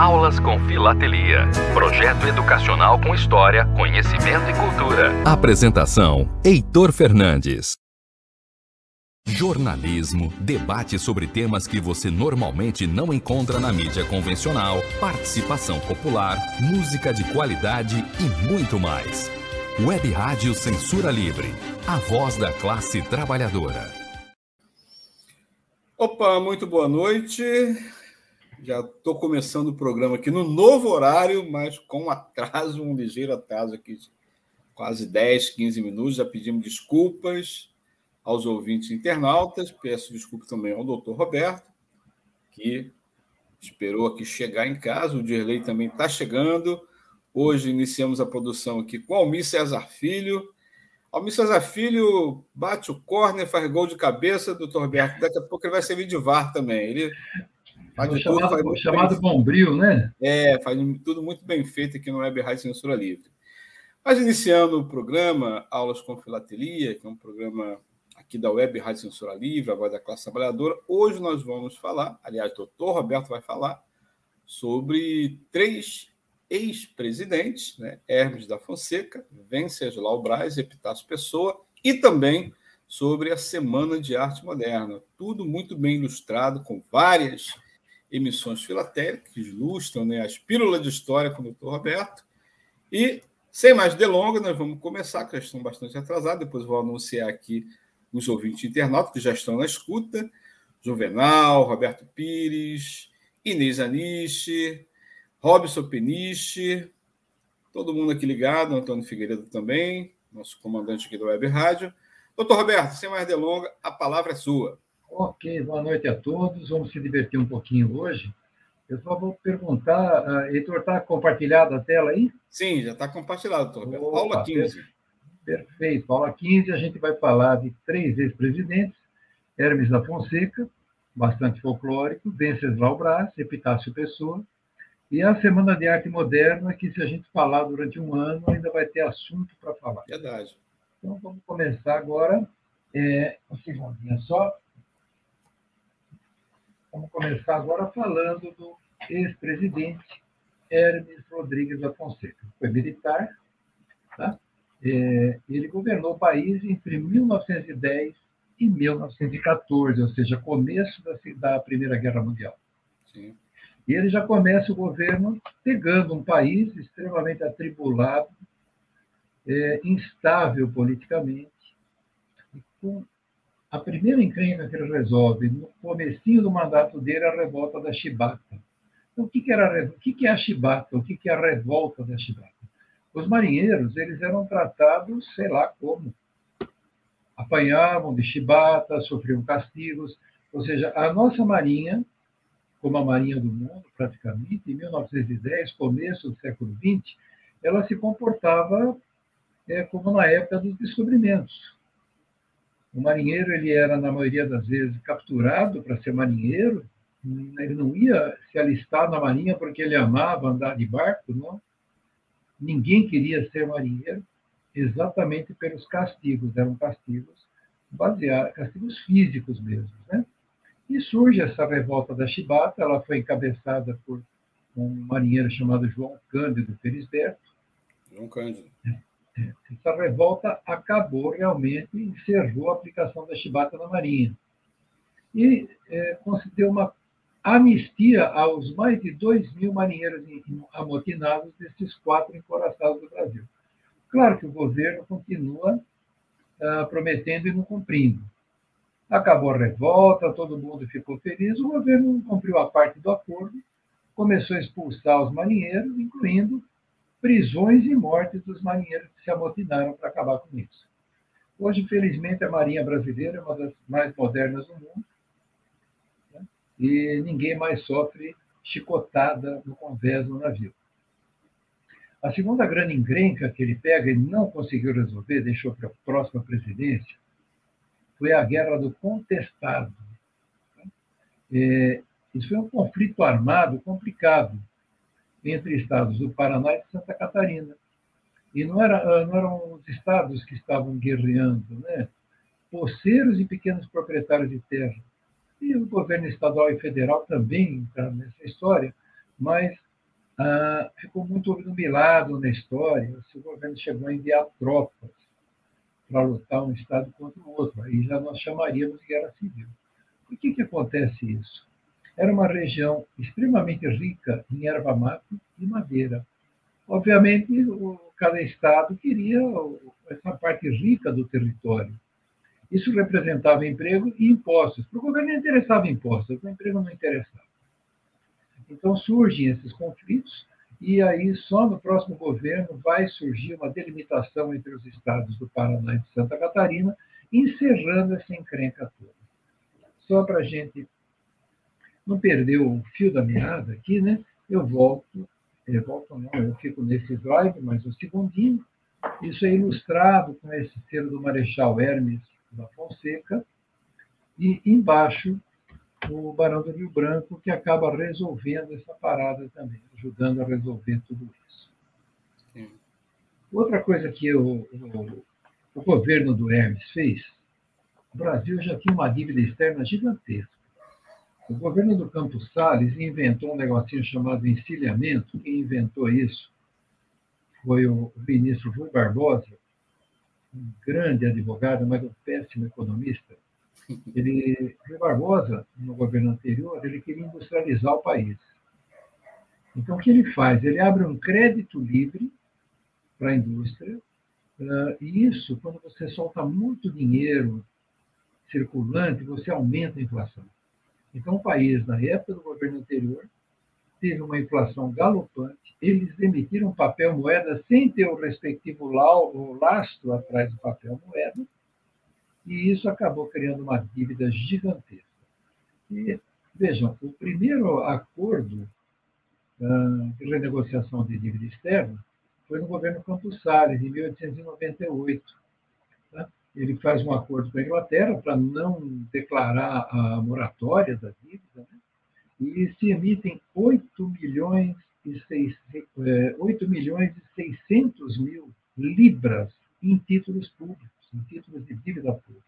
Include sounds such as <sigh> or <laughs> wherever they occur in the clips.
Aulas com Filatelia. Projeto educacional com história, conhecimento e cultura. Apresentação: Heitor Fernandes. Jornalismo, debate sobre temas que você normalmente não encontra na mídia convencional, participação popular, música de qualidade e muito mais. Web Rádio Censura Livre, a voz da classe trabalhadora. Opa, muito boa noite. Já estou começando o programa aqui no novo horário, mas com atraso, um ligeiro atraso aqui, de quase 10, 15 minutos. Já pedimos desculpas aos ouvintes internautas. Peço desculpas também ao doutor Roberto, que esperou aqui chegar em casa. O Dirley também está chegando. Hoje iniciamos a produção aqui com Almir César Filho. Almir César Filho bate o córner, faz gol de cabeça, doutor Roberto. Daqui a pouco ele vai servir de VAR também. Ele Faz o chamado, tudo, faz chamado Bombril, né? É, faz tudo muito bem feito aqui no Web Rádio Censura Livre. Mas iniciando o programa Aulas com Filatelia, que é um programa aqui da Web Rádio Censura Livre, a voz da classe trabalhadora, hoje nós vamos falar, aliás, o doutor Roberto vai falar, sobre três ex-presidentes, né? Hermes da Fonseca, Venceslau Braz, Epitácio Pessoa, e também sobre a Semana de Arte Moderna. Tudo muito bem ilustrado, com várias emissões filatéricas, que ilustram né, as pílulas de história com o doutor Roberto. E, sem mais delongas, nós vamos começar, que já estão bastante atrasados, depois vou anunciar aqui os ouvintes internautas que já estão na escuta. Juvenal, Roberto Pires, Inês Aniche, Robson Peniche, todo mundo aqui ligado, Antônio Figueiredo também, nosso comandante aqui da Web Rádio. Doutor Roberto, sem mais delongas, a palavra é sua. Ok, boa noite a todos. Vamos se divertir um pouquinho hoje. Eu só vou perguntar, uh, Heitor, está compartilhada a tela aí? Sim, já está compartilhado, doutor. Opa, aula 15. Perfeito. Aula 15, a gente vai falar de três ex-presidentes, Hermes da Fonseca, bastante folclórico, Venceslau Braz, Epitácio Pessoa, e a Semana de Arte Moderna, que se a gente falar durante um ano, ainda vai ter assunto para falar. Verdade. Então, vamos começar agora. É, um segundinho só. Vamos começar agora falando do ex-presidente Hermes Rodrigues da Fonseca. Foi militar, tá? É, ele governou o país entre 1910 e 1914, ou seja, começo da, da Primeira Guerra Mundial. Sim. E ele já começa o governo pegando um país extremamente atribulado, é, instável politicamente, e com a primeira encrenca que ele resolve, no comecinho do mandato dele, é a revolta da Chibata. Então, o que, que, era, o que, que é a Chibata? O que, que é a revolta da Chibata? Os marinheiros eles eram tratados, sei lá como. Apanhavam de chibata, sofriam castigos. Ou seja, a nossa marinha, como a marinha do mundo, praticamente, em 1910, começo do século XX, ela se comportava é, como na época dos descobrimentos. O marinheiro ele era na maioria das vezes capturado para ser marinheiro. Ele não ia se alistar na marinha porque ele amava andar de barco, não. Ninguém queria ser marinheiro, exatamente pelos castigos. Eram castigos baseados, castigos físicos mesmo, né? E surge essa revolta da Chibata. Ela foi encabeçada por um marinheiro chamado João Cândido Felisberto. João Cândido. É essa revolta acabou realmente, encerrou a aplicação da chibata na Marinha. E é, concedeu uma anistia aos mais de 2 mil marinheiros amotinados desses quatro encoraçados do Brasil. Claro que o governo continua ah, prometendo e não cumprindo. Acabou a revolta, todo mundo ficou feliz, o governo não cumpriu a parte do acordo, começou a expulsar os marinheiros, incluindo prisões e mortes dos marinheiros que se amotinaram para acabar com isso. Hoje, infelizmente, a Marinha Brasileira é uma das mais modernas do mundo né? e ninguém mais sofre chicotada no convés do navio. A segunda grande encrenca que ele pega e não conseguiu resolver, deixou para a próxima presidência, foi a Guerra do Contestado. É, isso foi um conflito armado complicado, entre estados do Paraná e de Santa Catarina. E não, era, ah, não eram os estados que estavam guerreando, né? Poceiros e pequenos proprietários de terra. E o governo estadual e federal também entraram nessa história, mas ah, ficou muito obnubilado na história se o governo chegou a enviar tropas para lutar um Estado contra o outro. Aí já nós chamaríamos de guerra civil. Por que, que acontece isso? Era uma região extremamente rica em erva mate e madeira. Obviamente, cada Estado queria essa parte rica do território. Isso representava emprego e impostos. Para o governo não interessava impostos, para o emprego não interessava. Então surgem esses conflitos, e aí só no próximo governo vai surgir uma delimitação entre os estados do Paraná e de Santa Catarina, encerrando essa encrenca toda. Só para a gente não perder o fio da meada aqui, né? eu volto, eu volto não, eu fico nesse slide, mas um segundinho. Isso é ilustrado com esse selo do Marechal Hermes da Fonseca, e embaixo o Barão do Rio Branco, que acaba resolvendo essa parada também, ajudando a resolver tudo isso. Sim. Outra coisa que o, o, o governo do Hermes fez, o Brasil já tinha uma dívida externa gigantesca. O governo do Campos Salles inventou um negocinho chamado encilhamento. Quem inventou isso foi o ministro Rui Barbosa, um grande advogado, mas um péssimo economista. Ele, Rui Barbosa, no governo anterior, ele queria industrializar o país. Então, o que ele faz? Ele abre um crédito livre para a indústria, uh, e isso, quando você solta muito dinheiro circulante, você aumenta a inflação. Então, o país, na época do governo anterior, teve uma inflação galopante, eles emitiram papel moeda sem ter o respectivo lastro atrás do papel moeda, e isso acabou criando uma dívida gigantesca. E, vejam, o primeiro acordo uh, de renegociação de dívida externa foi no governo Campos Salles, em 1898. Ele faz um acordo com a Inglaterra para não declarar a moratória da dívida, né? e se emitem 8 milhões e 6, 8 é, milhões e 600 mil libras em títulos públicos, em títulos de dívida pública.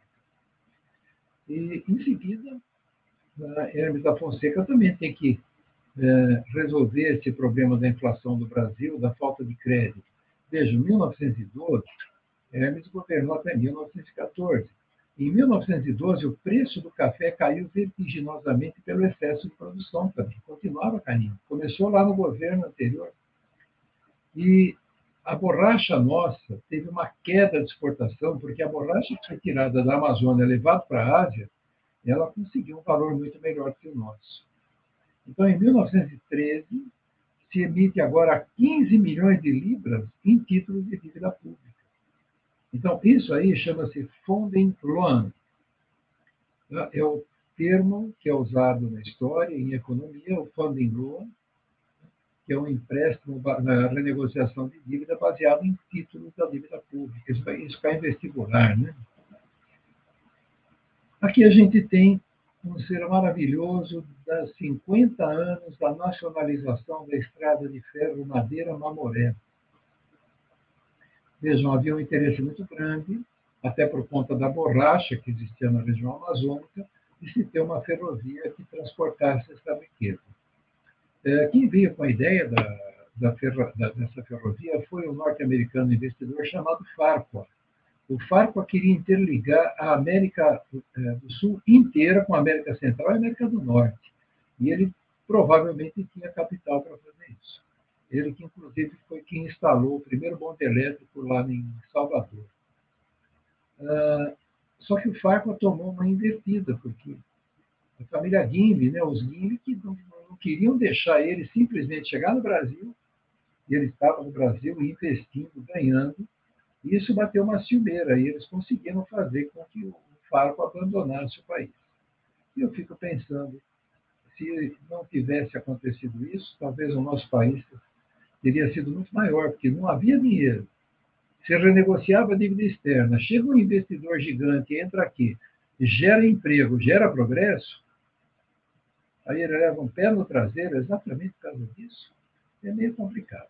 E, em seguida, Hermes da Fonseca também tem que é, resolver esse problema da inflação do Brasil, da falta de crédito. Veja, em 1912, Hermes governou até 1914. Em 1912, o preço do café caiu vertiginosamente pelo excesso de produção também. Continuava caindo. Começou lá no governo anterior. E a borracha nossa teve uma queda de exportação, porque a borracha que foi tirada da Amazônia, levada para a Ásia, ela conseguiu um valor muito melhor que o nosso. Então, em 1913, se emite agora 15 milhões de libras em títulos de dívida pública. Então, isso aí chama-se funding loan. É o termo que é usado na história, em economia, o funding loan, que é um empréstimo na renegociação de dívida baseado em títulos da dívida pública. Isso, isso cai em vestibular, né? Aqui a gente tem um ser maravilhoso das 50 anos da nacionalização da estrada de ferro Madeira Mamoré. Vejam, havia um interesse muito grande, até por conta da borracha que existia na região amazônica, de se ter uma ferrovia que transportasse essa riqueza. É, quem veio com a ideia da, da ferro, da, dessa ferrovia foi um norte-americano investidor chamado Farquhar. O Farquhar queria interligar a América é, do Sul inteira com a América Central e a América do Norte. E ele provavelmente tinha capital para fazer. Ele que, inclusive, foi quem instalou o primeiro bonde elétrico lá em Salvador. Uh, só que o Farco tomou uma invertida, porque a família Guimbe, né, os Guimbe que não, não, queriam deixar ele simplesmente chegar no Brasil, e ele estava no Brasil investindo, ganhando, e isso bateu uma ciumeira, e eles conseguiram fazer com que o Farco abandonasse o país. E eu fico pensando, se não tivesse acontecido isso, talvez o nosso país teria sido muito maior, porque não havia dinheiro. Você renegociava a dívida externa, chega um investidor gigante, entra aqui, gera emprego, gera progresso, aí ele leva um pé no traseiro exatamente por causa disso. É meio complicado.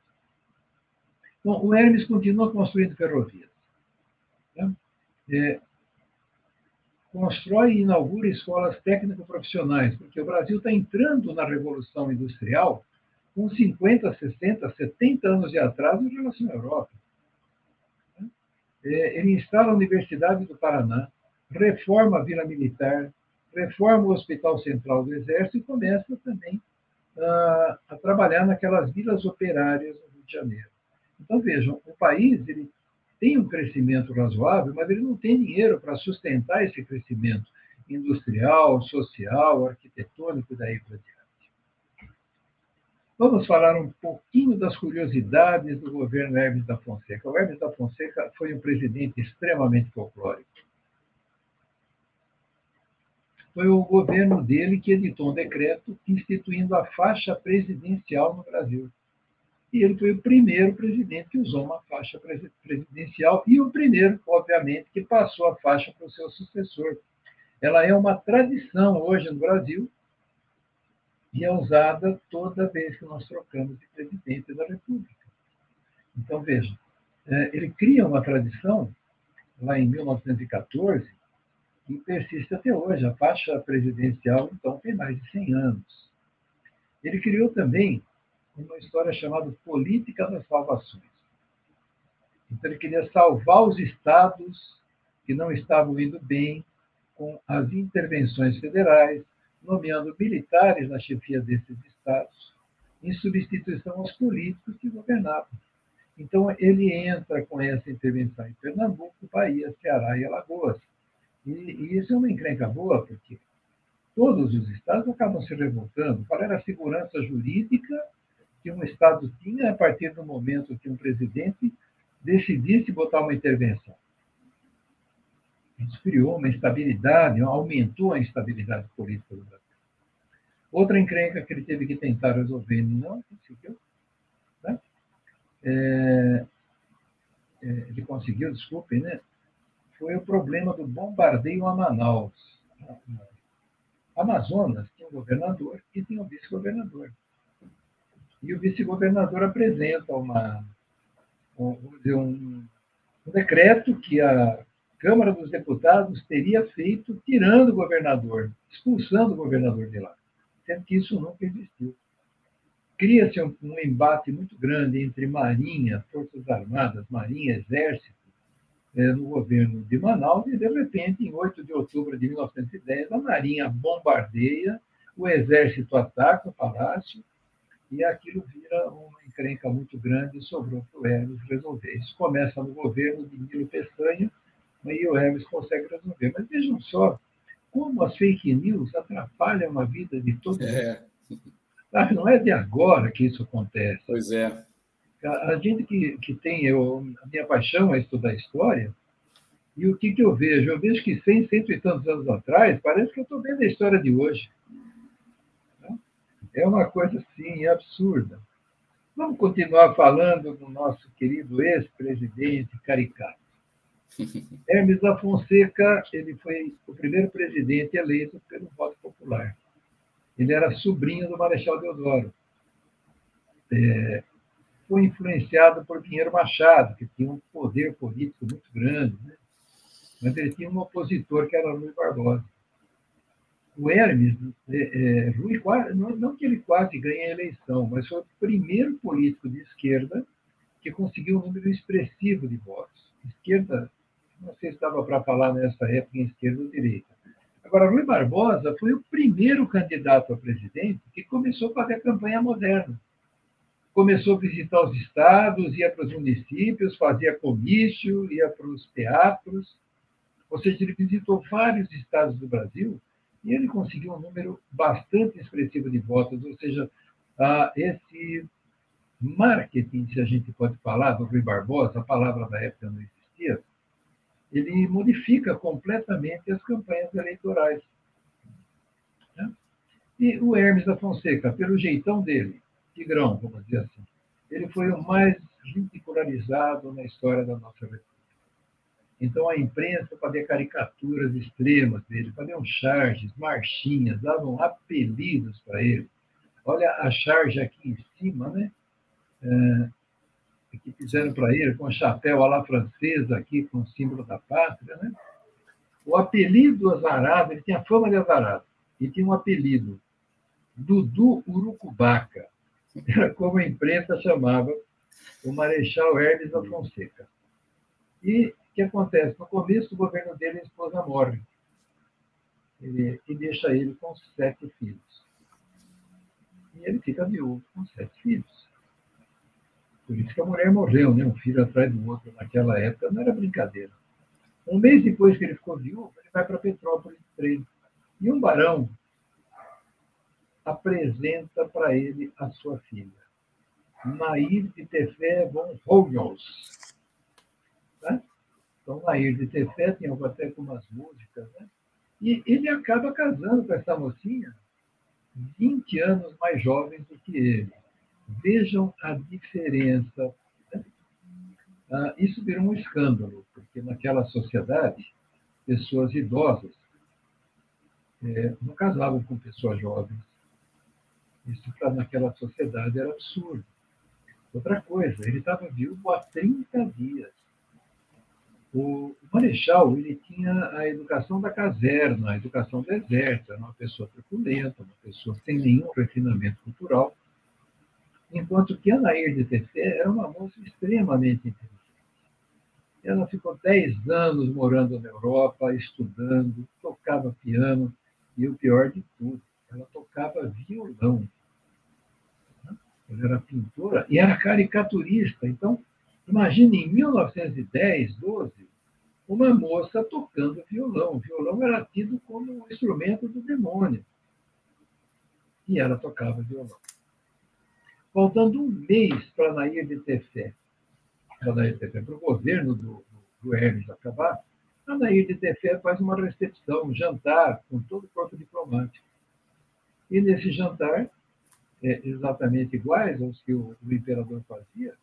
Bom, o Hermes continua construindo ferrovias. Né? É, constrói e inaugura escolas técnico-profissionais, porque o Brasil está entrando na revolução industrial com 50, 60, 70 anos de atraso em relação à Europa. É, ele instala a Universidade do Paraná, reforma a Vila Militar, reforma o Hospital Central do Exército e começa também a, a trabalhar naquelas vilas operárias no Rio de Janeiro. Então, vejam, o país ele tem um crescimento razoável, mas ele não tem dinheiro para sustentar esse crescimento industrial, social, arquitetônico e daí para diante. Vamos falar um pouquinho das curiosidades do governo Hermes da Fonseca. O Hermes da Fonseca foi um presidente extremamente folclórico. Foi o governo dele que editou um decreto instituindo a faixa presidencial no Brasil. E ele foi o primeiro presidente que usou uma faixa presidencial e o primeiro, obviamente, que passou a faixa para o seu sucessor. Ela é uma tradição hoje no Brasil e é usada toda vez que nós trocamos de presidente da República. Então, veja, é, ele cria uma tradição, lá em 1914, que persiste até hoje. A faixa presidencial, então, tem mais de 100 anos. Ele criou também uma história chamada Política das Salvações. Então, ele queria salvar os estados que não estavam indo bem com as intervenções federais, nomeando militares na chefia desses estados, em substituição aos políticos que governavam. Então, ele entra com essa intervenção em Pernambuco, Bahia, Ceará e Alagoas. E, e isso é uma encrenca boa, porque todos os estados acabam se revoltando. Qual era a segurança jurídica que um estado tinha a partir do momento que um presidente decidisse botar uma intervenção? Criou uma instabilidade, aumentou a instabilidade política do Brasil. Outra encrenca que ele teve que tentar resolver não conseguiu. Né? É, é, ele conseguiu, desculpem, né? foi o problema do bombardeio a Manaus. Amazonas tinha um governador e tinha um vice-governador. E o vice-governador apresenta uma, um, um, um decreto que a Câmara dos Deputados teria feito tirando o governador, expulsando o governador de lá, sendo que isso nunca existiu. Cria-se um, um, embate muito grande entre Marinha, Forças Armadas, Marinha, Exército, é, no governo de Manaus, e de repente, em 8 de outubro de 1910, a Marinha bombardeia, o Exército ataca o palácio, e aquilo vira uma encrenca muito grande e sobrou para o Eros resolver. Isso começa no governo de Nilo Peçanha, aí o Hermes consegue resolver. Mas vejam só como as fake news atrapalham a vida de todo mundo. É. Ah, não é de agora que isso acontece. Pois é. A, gente que, que tem, eu, a minha paixão é estudar história, e o que, que eu vejo? Eu vejo que 100, cento e tantos anos atrás, parece que eu estou vendo a história de hoje. É uma coisa, assim, absurda. Vamos continuar falando do nosso querido ex-presidente caricato. Hermes da Fonseca, ele foi o primeiro presidente eleito pelo voto popular. Ele era sobrinho do Marechal Deodoro. É, foi influenciado por Pinheiro Machado, que tinha um poder político muito grande, né? mas ele tinha um opositor que era Rui Barbosa. O Hermes, é, é, Rui, não, não que ele quase ganhe a eleição, mas foi o primeiro político de esquerda que conseguiu um número expressivo de votos. Esquerda não sei se estava para falar nessa época em esquerda ou direita. Agora, Rui Barbosa foi o primeiro candidato a presidente que começou a fazer campanha moderna. Começou a visitar os estados, ia para os municípios, fazia comício, ia para os teatros. Ou seja, ele visitou vários estados do Brasil e ele conseguiu um número bastante expressivo de votos. Ou seja, esse marketing, se a gente pode falar, do Rui Barbosa, a palavra da época não existia, ele modifica completamente as campanhas eleitorais. Né? E o Hermes da Fonseca, pelo jeitão dele, tigrão, vamos dizer assim, ele foi o mais ridicularizado na história da nossa República. Então a imprensa fazia caricaturas extremas dele, faziam charges, marchinhas, davam apelidos para ele. Olha a charge aqui em cima, né? É, que fizeram para ele, com o chapéu à la francesa aqui, com o símbolo da pátria. Né? O apelido azarado, ele tinha fama de azarado, e tinha um apelido, Dudu Urucubaca. era como a imprensa chamava o Marechal Hermes da Fonseca. E o que acontece? No começo do governo dele, a esposa morre. Ele, e deixa ele com sete filhos. E ele fica viúvo com sete filhos. Por isso que a mulher morreu, né? um filho atrás do outro. Naquela época não era brincadeira. Um mês depois que ele ficou viúvo, ele vai para Petrópolis de trem. E um barão apresenta para ele a sua filha, Nair de Tefé von Hognholz. Tá? Então, Nair de Tefé tem até com umas músicas, né? E ele acaba casando com essa mocinha 20 anos mais jovem do que ele. Vejam a diferença. Ah, isso virou um escândalo, porque naquela sociedade, pessoas idosas é, não casavam com pessoas jovens. Isso naquela sociedade era absurdo. Outra coisa, ele estava vivo há 30 dias. O Marechal ele tinha a educação da caserna, a educação exército, era uma pessoa truculenta, uma pessoa sem nenhum refinamento cultural, enquanto que Anair de Tefé era uma moça extremamente inteligente. Ela ficou 10 anos morando na Europa, estudando, tocava piano, e o pior de tudo, ela tocava violão. Ela era pintora e era caricaturista. Então, imagine em 1910, 12, uma moça tocando violão. O violão era tido como um instrumento do demônio. E ela tocava violão. Faltando um mês para para Nair de Tefé, para o governo do, do, do Hermes acabar, a Nair de Tefé faz uma recepção, um jantar com todo o corpo diplomático. E nesse jantar, é, exatamente iguais aos que o, o imperador fazia,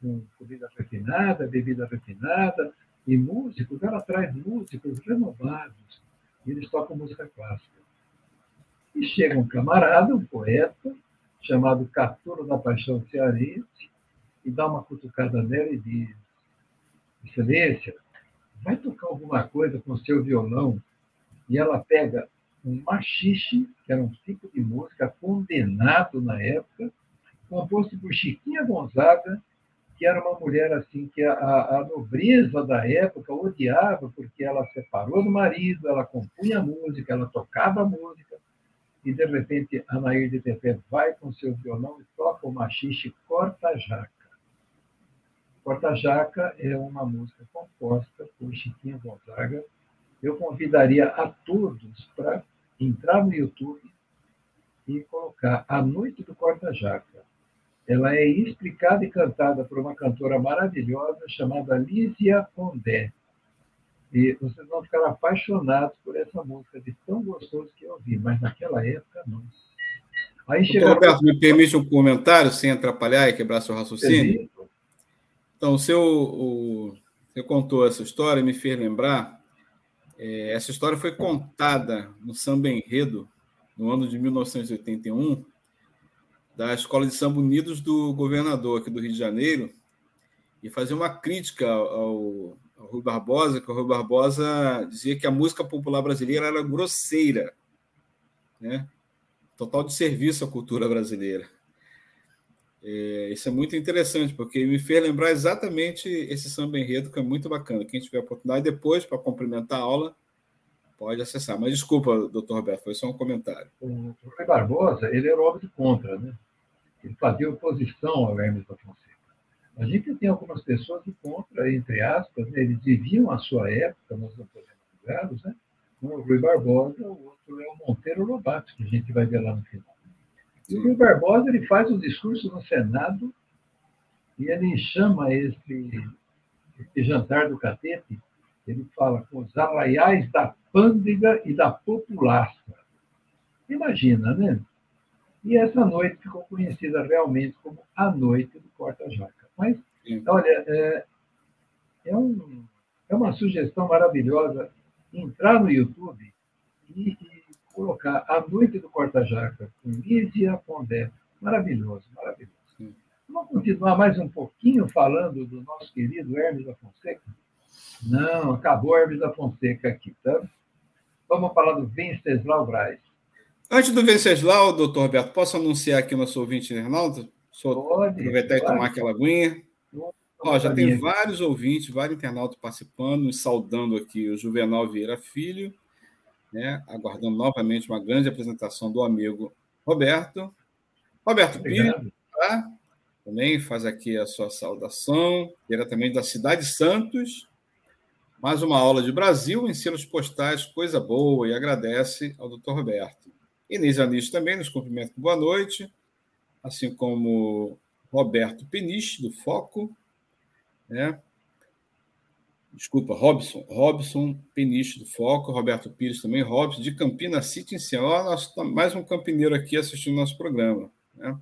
com comida refinada, bebida refinada, e músicos, ela traz músicos renovados, e eles tocam música clássica. E chega um camarada, um poeta, chamado Caturo da Paixão Cearense, e dá uma cutucada nela e diz: Excelência, vai tocar alguma coisa com seu violão? E ela pega um machixe, que era um tipo de música condenado na época, composto por Chiquinha Gonzaga, que era uma mulher assim que a, a nobreza da época odiava porque ela separou do marido, ela compunha música, ela tocava música, e de repente a Nair de Tefé vai com seu violão e toca o machixe Corta-Jaca. Corta-Jaca é uma música composta por Chiquinha Gonzaga. Eu convidaria a todos para entrar no YouTube e colocar A Noite do Corta-Jaca. Ela é explicada e cantada por uma cantora maravilhosa chamada Lísia Condé. E vocês vão ficar apaixonados por essa música, de tão gostoso que eu ouvi, mas naquela época não. Aí chega... Roberto, me permite um comentário sem atrapalhar e quebrar seu raciocínio? Então, o seu, o, você contou essa história e me fez lembrar é, essa história foi contada no samba enredo, no ano de 1981, da Escola de Samba Unidos do governador aqui do Rio de Janeiro, e fazia uma crítica ao Rui Barbosa, que o Rui Barbosa dizia que a música popular brasileira era grosseira, né? total de serviço à cultura brasileira. É, isso é muito interessante, porque me fez lembrar exatamente esse samba enredo, que é muito bacana. Quem tiver oportunidade, depois, para complementar a aula, pode acessar. Mas desculpa, doutor Roberto, foi só um comentário. O Rui Barbosa, ele era óbvio contra, né? Ele fazia oposição ao Hermes da Fonseca. A gente tem algumas pessoas de contra, entre aspas, né? eles viviam a sua época, nós não podemos julgá-los, né? Um é o Rui Barbosa, o outro é o Monteiro Lobato, que a gente vai ver lá no final. E o Rui Barbosa ele faz o discurso no Senado e ele chama esse, esse jantar do catete, ele fala com os arraiais da pândega e da populaça. Imagina, né? E essa noite ficou conhecida realmente como a Noite do Corta-Jaca. Mas, Sim. olha, é, é, um, é uma sugestão maravilhosa entrar no YouTube e, e colocar A Noite do Corta-Jaca, com Lídia Pondé. Maravilhoso, maravilhoso. Sim. Vamos continuar mais um pouquinho falando do nosso querido Hermes da Fonseca? Não, acabou Hermes da Fonseca aqui, tá? Vamos falar do Venceslau Braz. Antes do Venceslau, doutor Roberto, posso anunciar aqui o nosso ouvinte internauta? Só pode, aproveitar pode. e tomar aquela aguinha. Ó, já tem vários ouvintes, vários internautos participando, nos saudando aqui o Juvenal Vieira Filho, né? aguardando novamente uma grande apresentação do amigo Roberto. Roberto Pires, tá? também faz aqui a sua saudação, diretamente da cidade de Santos. Mais uma aula de Brasil, ensinos postais, coisa boa, e agradece ao doutor Roberto. Inês Anis também nos cumprimenta com boa noite, assim como Roberto Peniche, do Foco, né? Desculpa, Robson, Robson Peniche do Foco, Roberto Pires também, Robson, de Campina City em Céu. Nós, mais um campineiro aqui assistindo nosso programa. Né?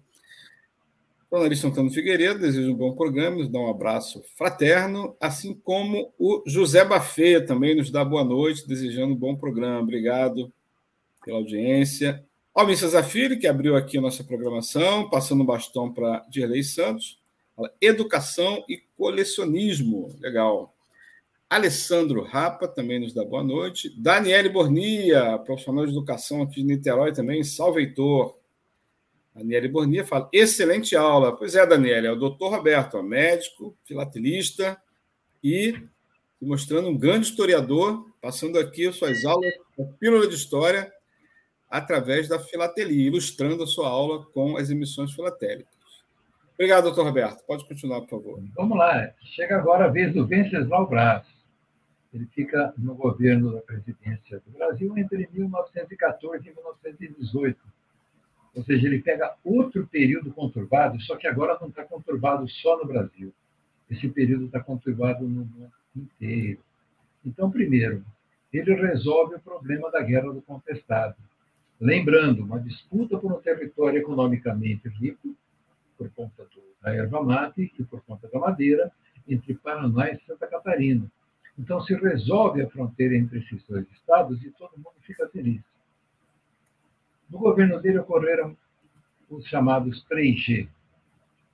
Dona Antônio Figueiredo, desejo um bom programa, nos dá um abraço fraterno, assim como o José Bafê também nos dá boa noite, desejando um bom programa. Obrigado pela audiência. Alvin Zafiri, que abriu aqui a nossa programação, passando o bastão para Dirley Santos. Educação e colecionismo. Legal. Alessandro Rapa também nos dá boa noite. Daniele Bornia, profissional de educação aqui de Niterói também. Salve, Heitor. Daniele Bornia fala: excelente aula. Pois é, Daniele, é o doutor Roberto, médico, filatelista e mostrando um grande historiador, passando aqui suas aulas, a pílula de história, através da filatelia, ilustrando a sua aula com as emissões filatélicas. Obrigado, doutor Roberto. Pode continuar, por favor. Vamos lá. Chega agora a vez do Venceslau Braz. Ele fica no governo da presidência do Brasil entre 1914 e 1918. Ou seja, ele pega outro período conturbado, só que agora não está conturbado só no Brasil. Esse período está conturbado no mundo inteiro. Então, primeiro, ele resolve o problema da Guerra do Contestado. Lembrando, uma disputa por um território economicamente rico, por conta do, da erva mate e por conta da madeira, entre Paraná e Santa Catarina. Então, se resolve a fronteira entre esses dois estados e todo mundo fica feliz. No governo dele ocorreram os chamados 3G: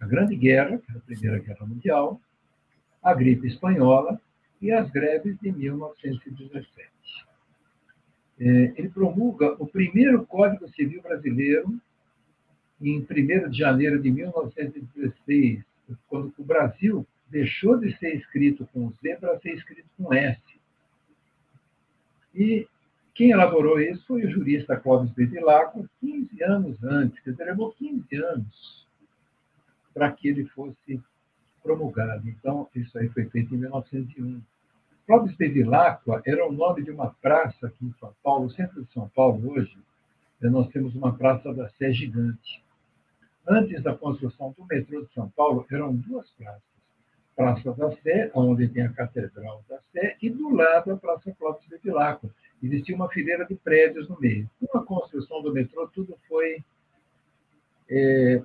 a Grande Guerra, a Primeira Guerra Mundial, a gripe espanhola e as greves de 1917. É, ele promulga o primeiro Código Civil Brasileiro em 1 de janeiro de 1916, quando o Brasil deixou de ser escrito com Z para ser escrito com S. E quem elaborou isso foi o jurista Clóvis Bevilacqua, 15 anos antes, dizer, levou 15 anos para que ele fosse promulgado. Então, isso aí foi feito em 1901. Clóvis Bevilacqua era o nome de uma praça aqui em São Paulo, centro de São Paulo, hoje, nós temos uma praça da Sé gigante. Antes da construção do metrô de São Paulo, eram duas praças. Praça da Sé, onde tem a Catedral da Sé, e do lado a Praça Clóvis Bevilacqua, existia uma fileira de prédios no meio. Com a construção do metrô, tudo foi, é,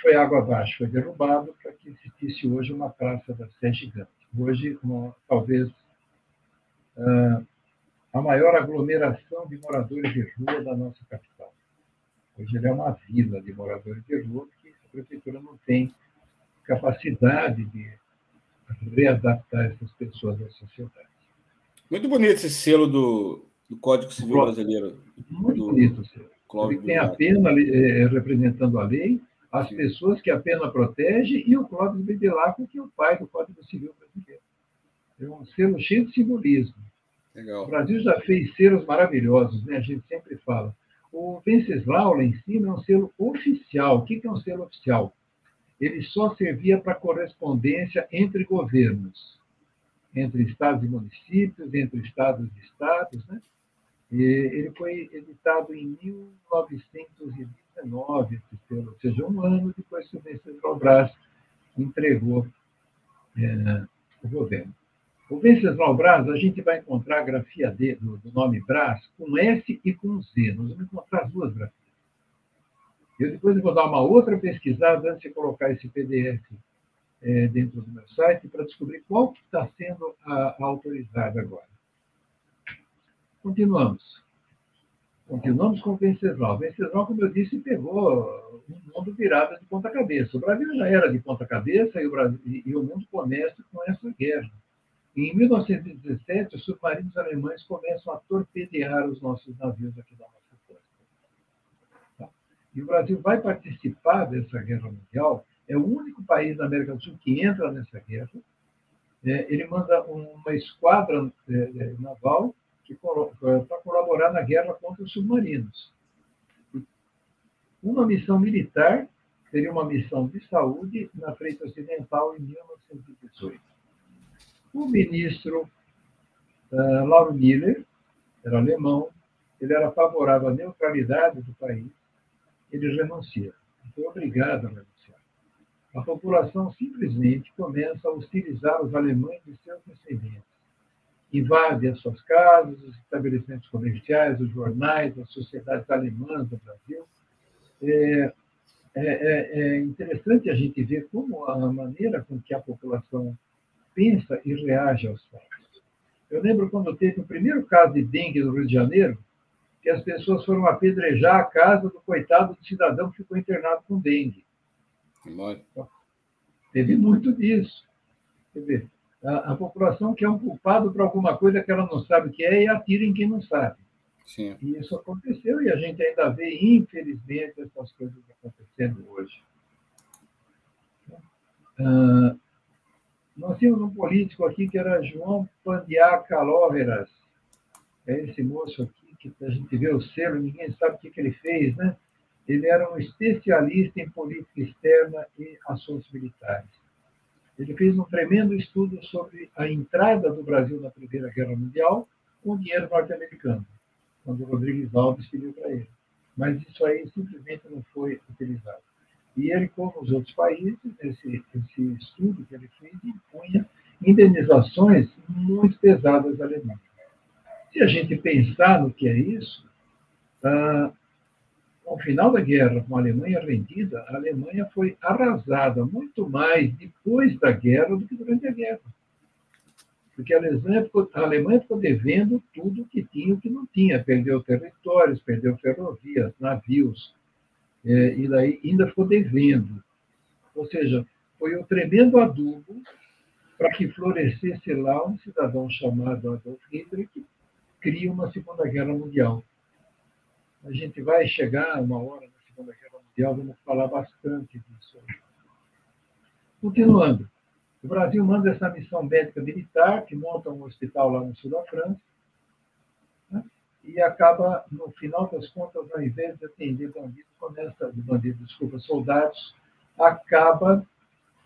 foi água abaixo, foi derrubado para que existisse hoje uma praça da Sé gigante. Hoje, uma, talvez ah, a maior aglomeração de moradores de rua da nossa capital. Hoje ele é uma vila de moradores de rua, porque a prefeitura não tem capacidade de readaptar essas pessoas à sociedade. Muito bonito esse selo do, do Código Civil Brasileiro. Muito do, bonito o selo. Ele tem a pena é, representando a lei, as pessoas que a pena protege e o Clóvis Bedelaco, que é o pai do Código Civil Brasileiro. É um selo cheio de simbolismo. Legal. O Brasil já fez selos maravilhosos, né? a gente sempre fala. O Venceslau, lá em cima, é um selo oficial. O que é um selo oficial? Ele só servia para correspondência entre governos entre estados e municípios, entre estados e estados. Né? E ele foi editado em 1919, ou seja, um ano depois que o Venceslau entregou é, o governo. O Venceslau Braz, a gente vai encontrar a grafia de, do, do, nome Braz com S e com Z. Nós vamos encontrar as duas grafias. Eu depois vou dar uma outra pesquisada antes de colocar esse PDF é, dentro do meu site para descobrir qual está sendo a, a autorizada agora. Continuamos. Continuamos com o Venceslau. Venceslau, como eu disse, pegou um mundo virado de ponta cabeça. O Brasil já era de ponta cabeça e o, Brasil, e o mundo começa com essa guerra. Em 1917, os submarinos alemães começam a torpedear os nossos navios aqui da nossa costa. E o Brasil vai participar dessa guerra mundial. É o único país da América do Sul que entra nessa guerra. É, ele manda uma esquadra é, é naval para colaborar na guerra contra os submarinos. Uma missão militar seria uma missão de saúde na frente ocidental em 1918. O ministro uh, Lauro Miller era alemão, ele era favorável à neutralidade do país, ele renuncia. Foi obrigado a renunciar. A população simplesmente começa a hostilizar os alemães e seus descendentes. Invade as suas casas, os estabelecimentos comerciais, os jornais, as sociedades alemãs do Brasil. É, é, é, é interessante a gente ver como a maneira com que a população pensa e reage aos fatos. Eu lembro quando teve o primeiro caso de dengue no Rio de Janeiro, que as pessoas foram apedrejar a casa do coitado do cidadão que ficou internado com dengue. Teve muito disso. Quer dizer, a, a, população quer um culpado para alguma coisa que ela não sabe o que é e atira em quem não sabe. Sim. E isso aconteceu e a gente ainda vê, infelizmente, essas coisas acontecendo hoje. Ah, nós tínhamos um político aqui que era João Pandiaca Lóveras. É esse moço aqui que a gente vê o selo, ninguém sabe o que, que ele fez, né? Ele era um especialista em política externa e assuntos militares. Ele fez um tremendo estudo sobre a entrada do Brasil na Primeira Guerra Mundial com dinheiro norte-americano, quando Rodrigues Alves pediu para ele. Mas isso aí simplesmente não foi utilizado. E ele, como os outros países, esse, esse estudo que ele fez impunha indenizações muito pesadas à Alemanha. Se a gente pensar no que é isso, ah, ao final da guerra, com a Alemanha rendida, a Alemanha foi arrasada muito mais depois da guerra do que durante a guerra. Porque a Alemanha ficou, a Alemanha ficou devendo tudo o que tinha e o que não tinha. Perdeu territórios, perdeu ferrovias, navios, é, e daí ainda ficou devendo. Ou seja, foi um tremendo adubo para que florescesse lá um cidadão chamado Adolf Hitler que cria uma Segunda Guerra Mundial. A gente vai chegar uma hora na Segunda Guerra Mundial, vamos falar bastante disso. Continuando, o Brasil manda essa missão médica militar, que monta um hospital lá no sul da França, né? e acaba, no final das contas, ao invés de atender bandidos, começa, bandido, desculpa, soldados, acaba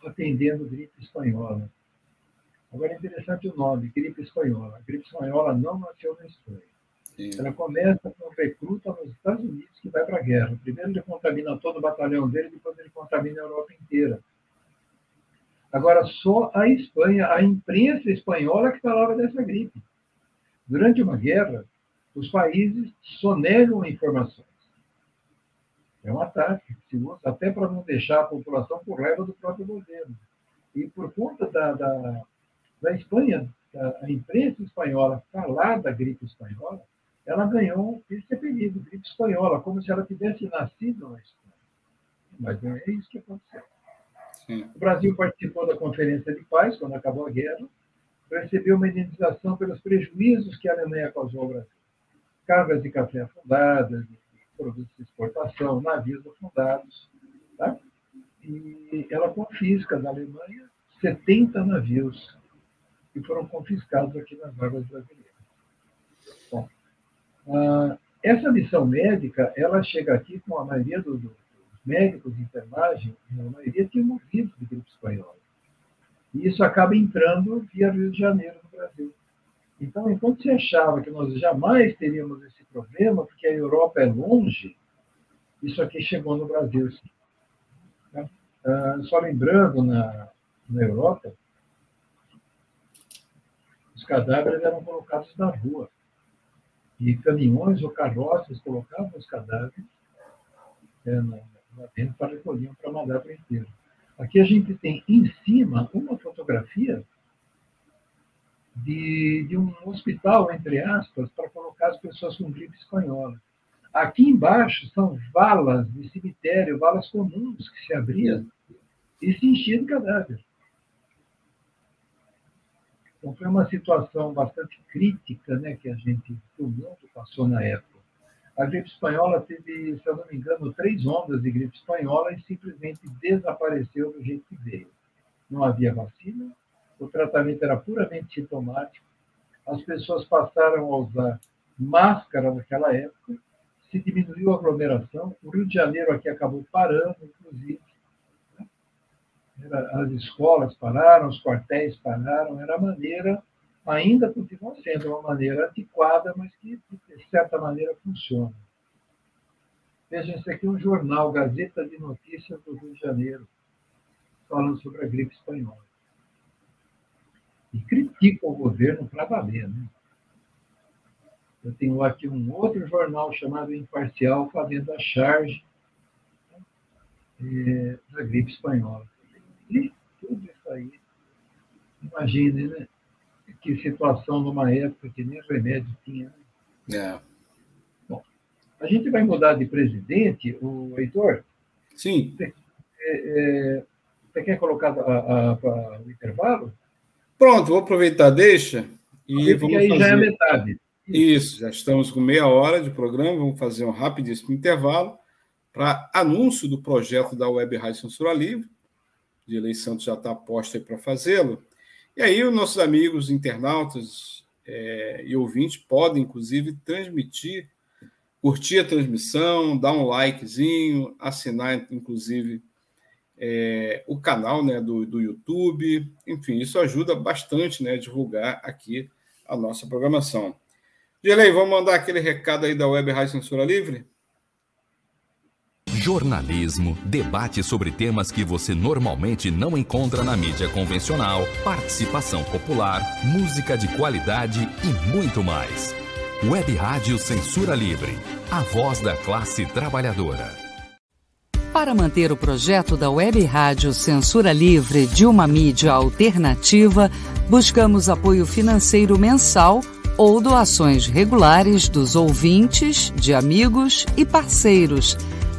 atendendo gripe espanhola. Agora é interessante o nome, gripe espanhola. A gripe espanhola não nasceu na Espanha. Sim. Ela começa com um recruta nos Estados Unidos que vai para a guerra. Primeiro ele contamina todo o batalhão dele, depois ele contamina a Europa inteira. Agora, só a Espanha, a imprensa espanhola que falava dessa gripe. Durante uma guerra, os países sonegam informações. É um ataque que se usa até para não deixar a população por raiva do próprio governo. E por conta da, da, da Espanha, a imprensa espanhola falar da gripe espanhola, ela ganhou esse apelido, gripe espanhola, como se ela tivesse nascido na Espanha. Mas não é isso que aconteceu. Sim. O Brasil participou da Conferência de Paz, quando acabou a guerra, recebeu uma indenização pelos prejuízos que a Alemanha causou ao Brasil. Cargas de café afundadas, produtos de exportação, navios afundados. Tá? E ela confisca da Alemanha 70 navios que foram confiscados aqui nas águas brasileiras. Bom, ah, essa missão médica, ela chega aqui com a maioria dos, dos médicos de enfermagem, a maioria tinha morrido de gripe espanhola. E isso acaba entrando via Rio de Janeiro no Brasil. Então, enquanto se achava que nós jamais teríamos esse problema, porque a Europa é longe, isso aqui chegou no Brasil. Tá? Ah, só lembrando, na, na Europa, os cadáveres eram colocados na rua e caminhões ou carroças colocavam os cadáveres é, lá dentro para recolher para mandar para o enterro. Aqui a gente tem em cima uma fotografia de, de um hospital, entre aspas, para colocar as pessoas com gripe espanhola. Aqui embaixo são valas de cemitério, valas comuns que se abriam e se enchiam de cadáver. Então, foi uma situação bastante crítica né, que a gente, o mundo passou na época. a gripe espanhola teve, se eu não me engano, três ondas de gripe espanhola e simplesmente desapareceu do jeito que veio. Não havia vacina, o tratamento era puramente sintomático, as pessoas passaram a usar máscara naquela época, se diminuiu a aglomeração, o Rio de Janeiro aqui acabou parando, inclusive. Né? As escolas pararam, os quartéis pararam, era a maneira ainda continua sendo uma maneira antiquada, mas que, de certa maneira, funciona. Vejam, esse aqui é um jornal, Gazeta de Notícias do Rio de Janeiro, falando sobre a gripe espanhola. E critica o governo para valer. Né? Eu tenho aqui um outro jornal chamado Imparcial, fazendo a charge é, da gripe espanhola. E tudo isso aí, imagine, né? que situação numa época que nem remédio tinha. Né? É. Bom, a gente vai mudar de presidente, o Heitor? Sim. Você, é, é, você quer colocar a, a, a, o intervalo? Pronto, vou aproveitar, deixa. E vamos aí fazer... já é metade. Isso, já estamos com meia hora de programa, vamos fazer um rapidíssimo intervalo para anúncio do projeto da Web Rádio Censura Livre. De eleição já está posta para fazê-lo. E aí, os nossos amigos internautas é, e ouvintes podem, inclusive, transmitir, curtir a transmissão, dar um likezinho, assinar, inclusive, é, o canal né, do, do YouTube. Enfim, isso ajuda bastante né, a divulgar aqui a nossa programação. Gelei, vamos mandar aquele recado aí da Web Rádio Censura Livre? Jornalismo, debate sobre temas que você normalmente não encontra na mídia convencional, participação popular, música de qualidade e muito mais. Web Rádio Censura Livre, a voz da classe trabalhadora. Para manter o projeto da Web Rádio Censura Livre de uma mídia alternativa, buscamos apoio financeiro mensal ou doações regulares dos ouvintes, de amigos e parceiros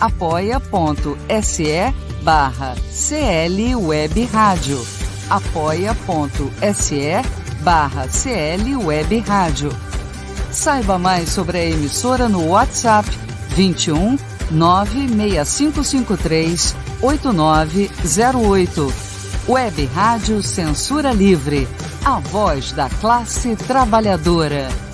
apoia.se barra CL Web Rádio. apoia.se barra CL Web Rádio. Saiba mais sobre a emissora no WhatsApp 21 96553 8908. Web Rádio Censura Livre, a voz da classe trabalhadora.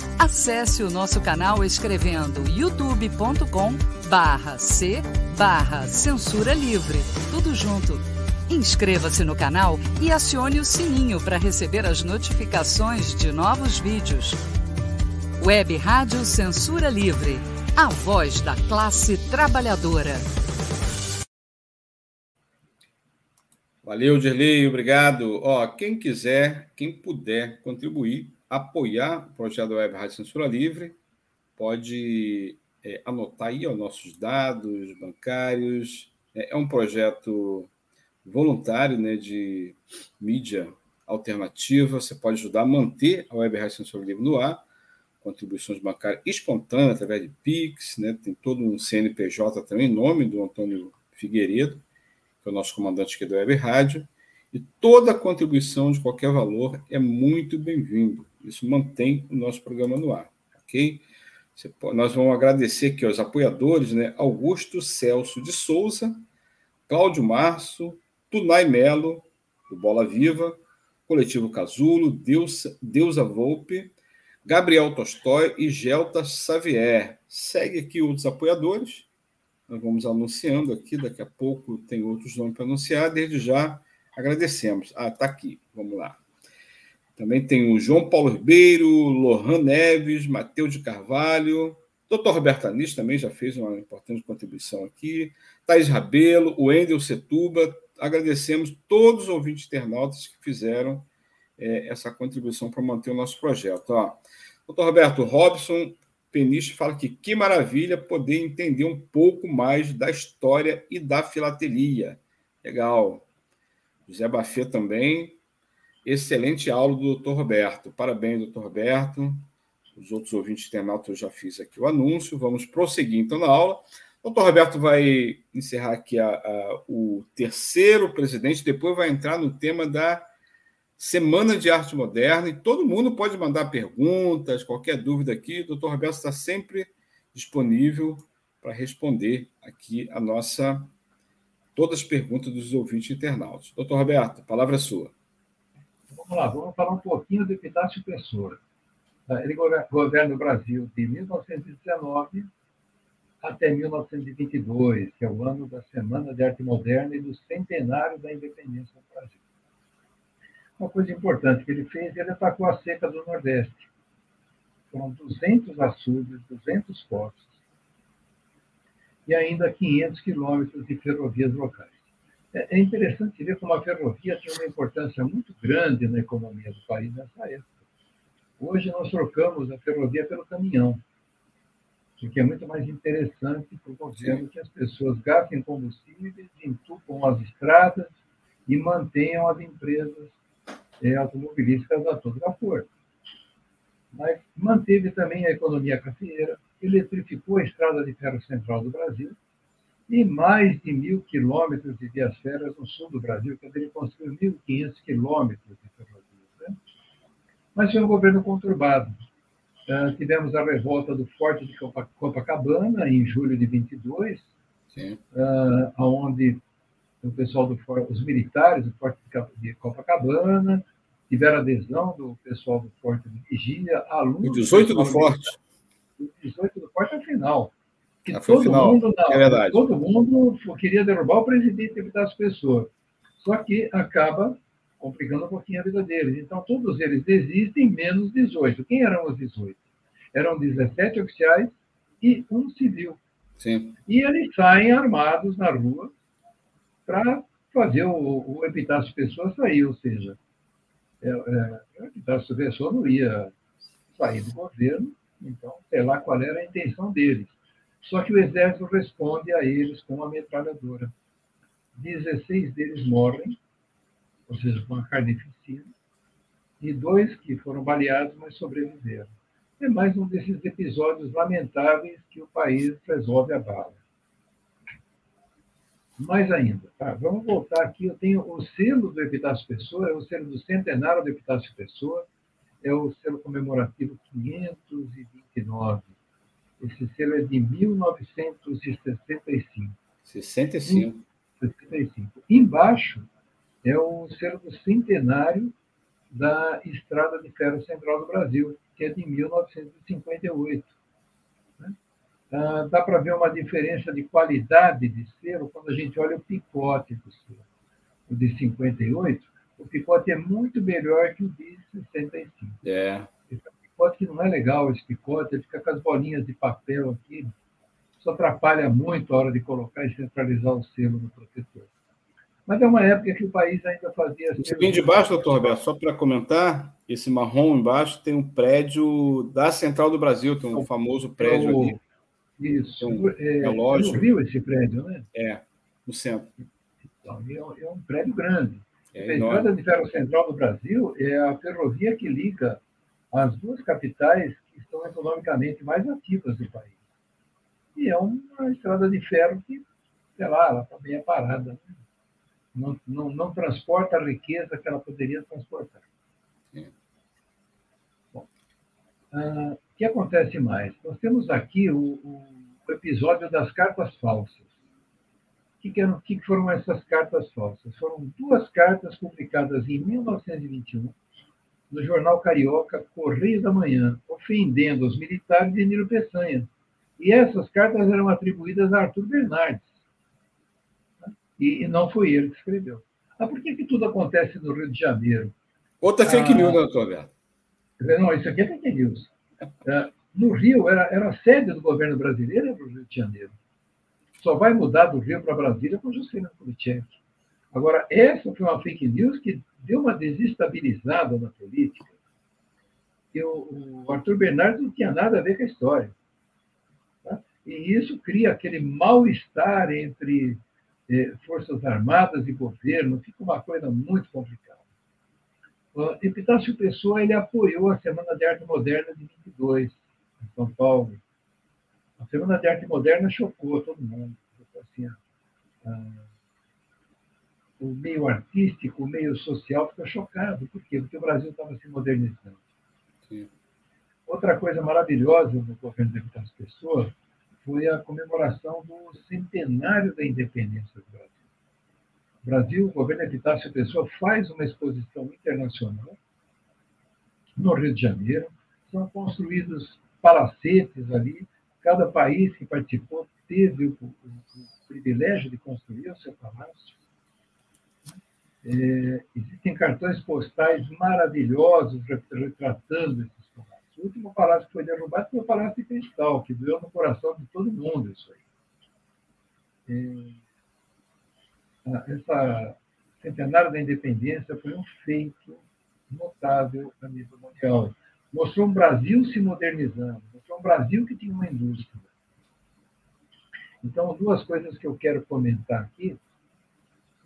Acesse o nosso canal escrevendo youtube.com barra C barra Censura Livre. Tudo junto. Inscreva-se no canal e acione o sininho para receber as notificações de novos vídeos. Web Rádio Censura Livre. A voz da classe trabalhadora. Valeu, Dirley, obrigado. Ó, quem quiser, quem puder contribuir, apoiar o projeto Web Rádio Censura Livre, pode é, anotar aí os nossos dados bancários. É, é, um projeto voluntário né, de mídia alternativa. Você pode ajudar a manter a Web Rádio Censura Livre no ar. Contribuições bancárias espontâneas através de Pix, né? tem todo um CNPJ também, em nome do Antônio Figueiredo, que é o nosso comandante aqui da Web Rádio. E toda contribuição de qualquer valor é muito bem-vindo. Isso mantém o nosso programa no ar, ok? Nós vamos agradecer aqui aos apoiadores, né? Augusto Celso de Souza, Cláudio Março, Tunai Melo, do Bola Viva, Coletivo Casulo, Deus, Deusa Volpe, Gabriel Tolstói e Gelta Xavier. Segue aqui outros apoiadores. nós vamos anunciando aqui, daqui a pouco tem outros nomes para anunciar, desde já agradecemos. Ah, está aqui, vamos lá. Também tem o João Paulo Ribeiro, Lohan Neves, Matheus de Carvalho, Dr. Roberto Anis também já fez uma importante contribuição aqui, Thais Rabelo, o Endel Setuba, agradecemos todos os ouvintes internautas que fizeram é, essa contribuição para manter o nosso projeto. Ó, Dr. Roberto Robson Peniche fala que que maravilha poder entender um pouco mais da história e da filatelia. Legal. José Bafê também. Excelente aula do Dr. Roberto. Parabéns, Dr. Roberto. Os outros ouvintes internautas eu já fiz aqui o anúncio. Vamos prosseguir então na aula. O doutor Roberto vai encerrar aqui a, a, o terceiro presidente, depois vai entrar no tema da Semana de Arte Moderna e todo mundo pode mandar perguntas, qualquer dúvida aqui. O doutor Roberto está sempre disponível para responder aqui a nossa todas as perguntas dos ouvintes internautas. Doutor Roberto, a palavra é sua. Vamos lá, vamos falar um pouquinho do Epitácio Pessoa. Ele governa o Brasil de 1919 até 1922, que é o ano da Semana de Arte Moderna e do centenário da independência do Brasil. Uma coisa importante que ele fez, ele atacou a seca do Nordeste. Foram 200 açudes, 200 poços e ainda 500 quilômetros de ferrovias locais. É, é interessante ver como a ferrovia tinha uma importância muito grande na economia do país nessa época. Hoje nós trocamos a ferrovia pelo caminhão, porque é muito mais interessante para o governo que as pessoas gastem combustíveis, entupam as estradas e mantenham as empresas é, automobilísticas a todo vapor. Mas manteve também a economia cafeeira, eletrificou a estrada de ferro central do Brasil e mais de mil quilômetros de vias férreas no sul do Brasil, que ele construiu 1.500 quilômetros de ferrovias. Né? Mas foi um governo conturbado. Uh, tivemos a revolta do Forte de Copacabana, em julho de 22, uh, onde o pessoal do os militares do Forte de Copacabana tiveram adesão do pessoal do Forte de Vigia, alunos. O 18 do Forte. 18 do é o final. Que ah, todo, final. Mundo, não, é verdade. todo mundo queria derrubar o presidente e evitar as pessoas. Só que acaba complicando um pouquinho a vida deles. Então, todos eles desistem, menos 18. Quem eram os 18? Eram 17 oficiais e um civil. Sim. E eles saem armados na rua para fazer o, o epitácio pessoa sair, ou seja, é, é, o epitácio pessoa não ia sair do governo, então, sei lá qual era a intenção deles. Só que o exército responde a eles com uma metralhadora. 16 deles morrem, ou seja, com uma carnificina, e dois que foram baleados, mas sobreviveram. É mais um desses episódios lamentáveis que o país resolve a bala. Mais ainda, tá? vamos voltar aqui. Eu tenho o selo do Epitácio Pessoa, é o selo do centenário do Epitácio Pessoa, é o selo comemorativo 529. Esse selo é de 1965. 65. 65. Embaixo é o selo do centenário da Estrada de Ferro Central do Brasil, que é de 1958. Ah, dá para ver uma diferença de qualidade de selo quando a gente olha o picote do selo. O de 58, o picote é muito melhor que o de 65. É. Esse picote que não é legal, esse picote, ele fica com as bolinhas de papel aqui. Isso atrapalha muito a hora de colocar e centralizar o selo no protetor. Mas é uma época que o país ainda fazia. Esse bem de baixo, doutor Roberto, só para comentar, esse marrom embaixo tem um prédio da Central do Brasil, tem um famoso prédio o, ali. Isso. Um é, relógio. É no Rio esse prédio, né? É, no centro. Então, é, um, é um prédio grande. É a Estrada de Ferro Central do Brasil é a ferrovia que liga as duas capitais que estão economicamente mais ativas do país. E é uma estrada de ferro que, sei lá, ela está bem parada. Né? Não, não, não transporta a riqueza que ela poderia transportar. É. Bom, ah, o que acontece mais? Nós temos aqui o o episódio das cartas falsas. O que, que, eram, que foram essas cartas falsas? Foram duas cartas publicadas em 1921 no jornal carioca Correio da Manhã, ofendendo os militares de Nilo Peçanha, E essas cartas eram atribuídas a Arthur Bernardes. E, e, não foi ele que escreveu. Ah, por que, que tudo acontece no Rio de Janeiro? Outra fake ah, news, né, doutor Alberto? Não, isso aqui é fake news. É, no Rio, era, era a sede do governo brasileiro, era o Rio de Janeiro. Só vai mudar do Rio para Brasília com Juscelino Kubitschek. Agora, essa foi uma fake news que deu uma desestabilizada na política. E o, o Arthur Bernardes não tinha nada a ver com a história. Tá? E isso cria aquele mal-estar entre eh, Forças Armadas e governo, fica uma coisa muito complicada. O Epitácio Pessoa ele apoiou a Semana de Arte Moderna de 22, em São Paulo. A Semana de Arte Moderna chocou todo mundo. Assim, o meio artístico, o meio social ficou chocado. Por quê? Porque o Brasil estava se modernizando. Sim. Outra coisa maravilhosa no governo de Epitácio Pessoa foi a comemoração do centenário da independência do Brasil. O Brasil, o governo Epitácio Pessoa faz uma exposição internacional no Rio de Janeiro. São construídos palacetes ali. Cada país que participou teve o, o, o privilégio de construir o seu palácio. É, existem cartões postais maravilhosos retratando esses palácios. O último palácio que foi derrubado foi o Palácio de Cristal, que doeu no coração de todo mundo isso aí. É, essa centenário da independência foi um feito notável a nível mundial mostrou um Brasil se modernizando, mostrou um Brasil que tinha uma indústria. Então, duas coisas que eu quero comentar aqui.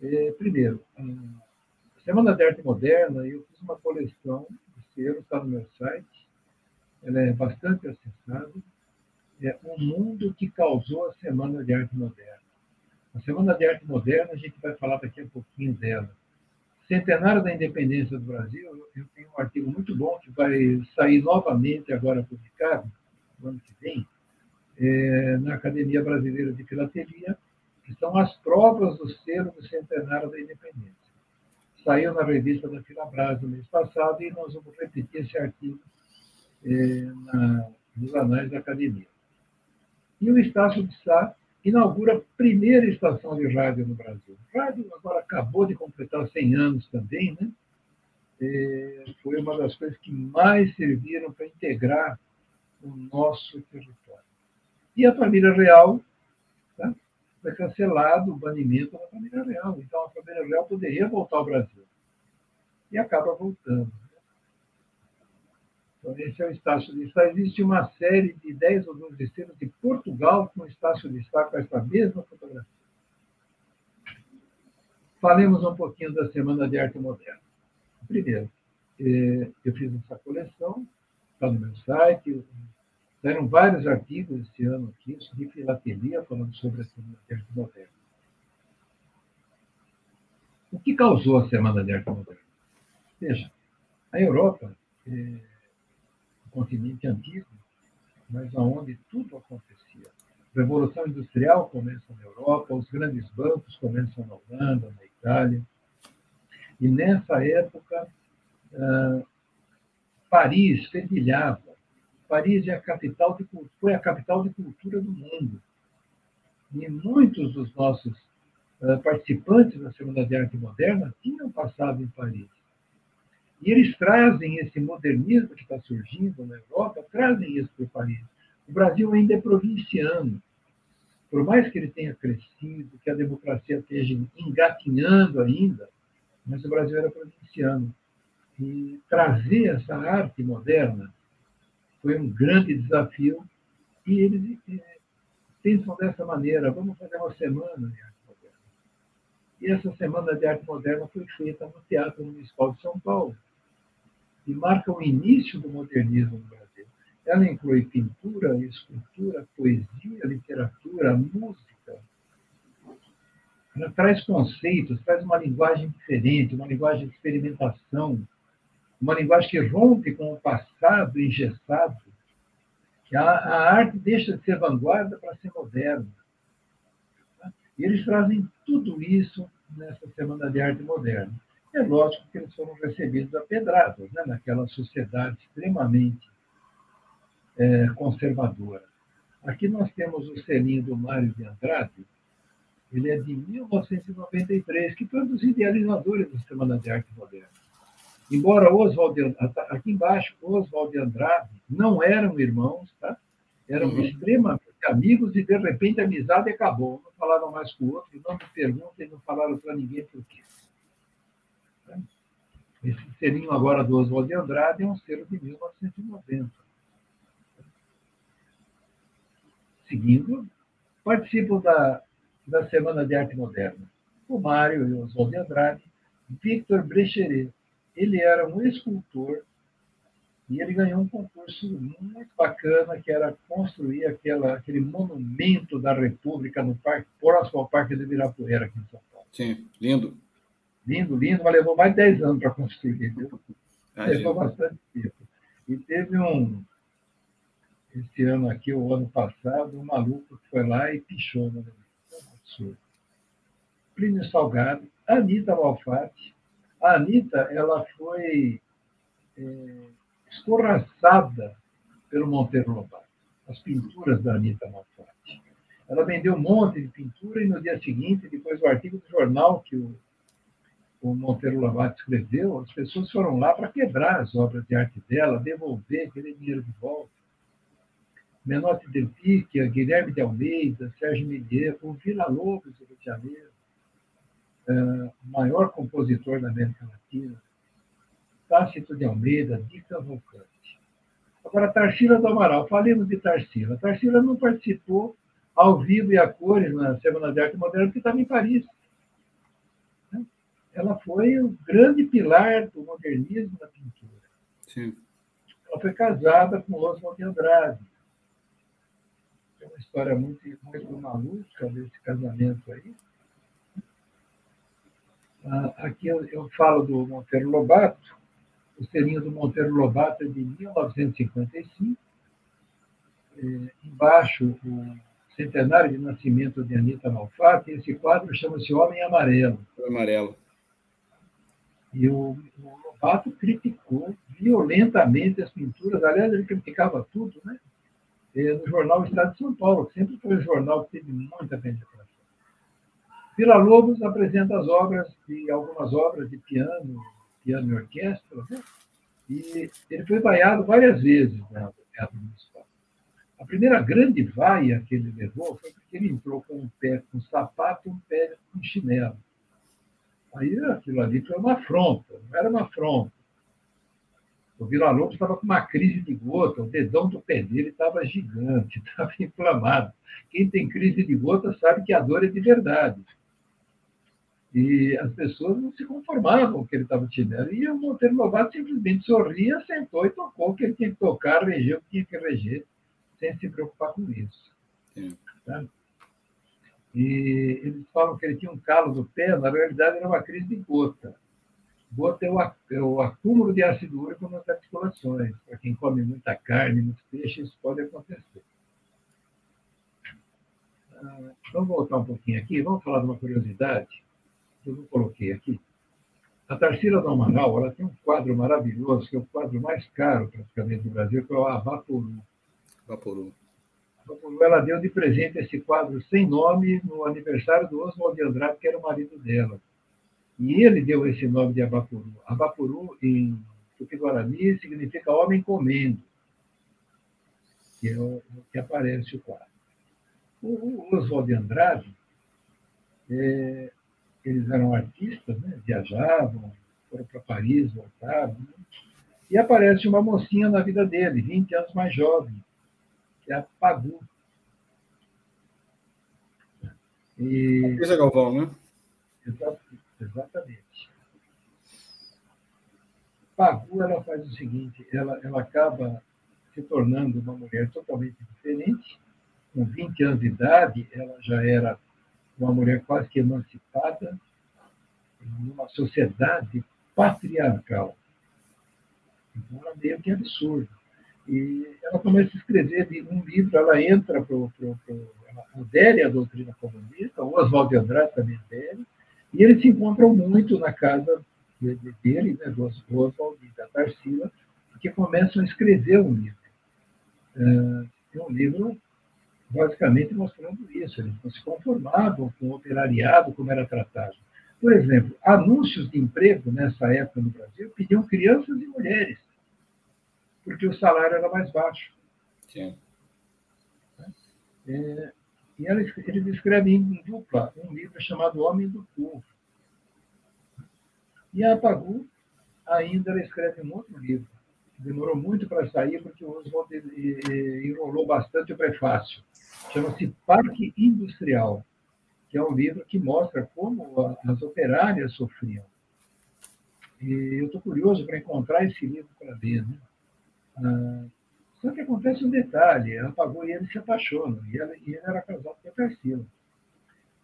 É, primeiro, a Semana de Arte Moderna, eu fiz uma coleção de selos, está no meu site, ela é bastante acessada. É um mundo que causou a Semana de Arte Moderna. A Semana de Arte Moderna, a gente vai falar daqui a pouquinho dela centenário da independência do Brasil, eu tenho um artigo muito bom que vai sair novamente agora publicado, no ano que vem, é, na Academia Brasileira de Filatelia, que são as provas do selo do centenário da independência. Saiu na revista da Filabras no mês passado e nós vamos repetir esse artigo é, na, nos anais da Academia. E o Estácio de Sá inaugura a primeira estação de rádio no Brasil. O rádio agora acabou de completar 100 anos também, né? É, foi uma das coisas que mais serviram para integrar o nosso território. E a família real tá? foi cancelado o banimento da família real. Então, a família real poderia voltar ao Brasil. E acaba voltando. Esse é o Estácio de Sá. Existe uma série de 10 ou 12 estrelas de Portugal com o Estácio de Sá com essa mesma fotografia. Falemos um pouquinho da Semana de Arte Moderna. Primeiro, eh, eu fiz essa coleção, está no meu site. Saíram vários artigos esse ano aqui de filatelia falando sobre a Semana de Arte Moderna. O que causou a Semana de Arte Moderna? Veja, a Europa eh, continente antigo, mas aonde tudo acontecia. A Revolução Industrial começa na Europa, os grandes bancos começam na Holanda, na Itália. E nessa época, uh, Paris fervilhava. Paris é a capital de, foi a capital de cultura do mundo. E muitos dos nossos uh, participantes da de Arte Moderna tinham passado em Paris. E eles trazem esse modernismo que está surgindo na Europa, trazem isso para o país. O Brasil ainda é provinciano. Por mais que ele tenha crescido, que a democracia esteja engatinhando ainda, mas o Brasil era provinciano. E trazer essa arte moderna foi um grande desafio. E eles pensam dessa maneira: vamos fazer uma semana de arte moderna. E essa semana de arte moderna foi feita no Teatro Municipal de São Paulo e marca o início do modernismo no Brasil. Ela inclui pintura, escultura, poesia, literatura, música. Ela traz conceitos, traz uma linguagem diferente, uma linguagem de experimentação, uma linguagem que rompe com o passado engessado. A, a arte deixa de ser vanguarda para ser moderna. E eles trazem tudo isso nessa Semana de Arte Moderna. É lógico que eles foram recebidos a pedradas, né? naquela sociedade extremamente é, conservadora. Aqui nós temos o selinho do Mário de Andrade, ele é de 1993, que foi um dos idealizadores do Semana de Arte Moderna. Embora Oswald, aqui embaixo, Oswald de Andrade não eram irmãos, tá? eram uhum. extremamente amigos e, de repente, a amizade acabou. Não falavam mais com o outro, não me perguntem, não falaram para ninguém por quê. Esse selinho agora do Oswald de Andrade é um selo de 1990. Seguindo, participo da, da Semana de Arte Moderna. O Mário e o Oswald de Andrade, Victor Brecheret. Ele era um escultor e ele ganhou um concurso muito bacana, que era construir aquela, aquele monumento da República no parque, próximo ao Parque de Ibirapuera, aqui em São Paulo. Sim, lindo. Lindo, lindo, mas levou mais de 10 anos para construir. Viu? levou bastante tempo. E teve um, esse ano aqui, o ano passado, um maluco que foi lá e pichou no é um absurdo. Plínio Salgado, Anitta Malfatti. A Anitta, ela foi é, escorraçada pelo Monteiro Lobato, as pinturas da Anitta Malfatti. Ela vendeu um monte de pintura e no dia seguinte, depois do artigo do jornal que o, o Monteiro Lobato escreveu, as pessoas foram lá para quebrar as obras de arte dela, devolver aquele dinheiro de volta. Menotti Del Picchia, Guilherme de Almeida, Sérgio Millier, o Vila Lobos do Rio de Janeiro, uh, maior compositor da América Latina, Tácito de Almeida, Dica Volcante. Agora, Tarsila do Amaral, falemos de Tarsila. Tarsila não participou ao vivo e a cores na Semana de Arte Moderna porque estava em Paris. Ela foi o grande pilar do modernismo na pintura. Sim. Ela foi casada com Oswald de Andrade. É uma história muito, muito maluca desse casamento aí. Ah, aqui eu, eu falo do Monteiro Lobato, o selinho do Monteiro Lobato é de 1955. É, embaixo, o centenário de nascimento de Anitta Malfatti. Esse quadro chama-se Homem Amarelo. Amarelo. E o, o Lobato criticou violentamente as pinturas. Aliás, ele criticava tudo, né? No jornal Estado de São Paulo, que sempre foi um jornal que teve muita penetração. Vila Lobos apresenta as obras de algumas obras de piano, piano e orquestra, né? e ele foi vaiado várias vezes né, no Teatro Municipal. A primeira grande vaia que ele levou foi porque ele entrou com um pé com um sapato e um pé com chinelo. Aí aquilo ali foi uma afronta, não era uma afronta. O Vila Lobos estava com uma crise de gota, o dedão do pé dele estava gigante, <laughs> estava inflamado. Quem tem crise de gota sabe que a dor é de verdade. E as pessoas não se conformavam com o que ele estava tirando. E o Monteiro Lobato simplesmente sorria, sentou e tocou o que ele tinha que tocar, regeu o que tinha que reger, sem se preocupar com isso. Tá? E eles falam que ele tinha um calo no pé, na realidade era uma crise de gota. Gota é o, é acúmulo de ácido úrico nas articulações. Para quem come muita carne, muito peixe, isso pode acontecer. Ah, vamos voltar um pouquinho aqui, vamos falar de uma curiosidade eu não coloquei aqui. A Tarsila do Amaral ela tem um quadro maravilhoso, que é o quadro mais caro praticamente do Brasil, que é o Avaporu. Vaporu. Ela deu de presente esse quadro sem nome no aniversário do Oswald de Andrade, que era o marido dela. E ele deu esse nome de Abapuru. Abapuru, em Tupi-Guarani, significa homem comendo, que é o que aparece o quadro. O Oswald de Andrade é, eles eram artistas, né? viajavam, foram para Paris, voltavam. Né? E aparece uma mocinha na vida dele, 20 anos mais jovem, é a Pagu. E... Isa Galvão, né? Exatamente. Pagu ela faz o seguinte, ela, ela acaba se tornando uma mulher totalmente diferente. Com 20 anos de idade, ela já era uma mulher quase que emancipada, em uma sociedade patriarcal. Então, era meio que absurdo. E ela começa a escrever um livro, ela entra para o. Ela adere à doutrina comunista, o Oswald de Andrade também adere, e eles se encontram muito na casa dele, né, do Oswald e da Tarsila, porque começam a escrever um livro. É um livro basicamente mostrando isso. Eles não se conformavam com o operariado como era tratado. Por exemplo, anúncios de emprego nessa época no Brasil pediam crianças e mulheres, porque o salário era mais baixo. Sim. É, e eles, eles escrevem em dupla um livro chamado Homem do Povo. E a Pagu ainda ela escreve um outro livro. Demorou muito para sair, porque o Oswald enrolou bastante o prefácio. Chama-se Parque Industrial, que é um livro que mostra como as operárias sofriam. E eu estou curioso para encontrar esse livro para ver. Né? Só que acontece um detalhe: ela pagou e ele se apaixonam, e, ela, e ele era casado com a Tarsila.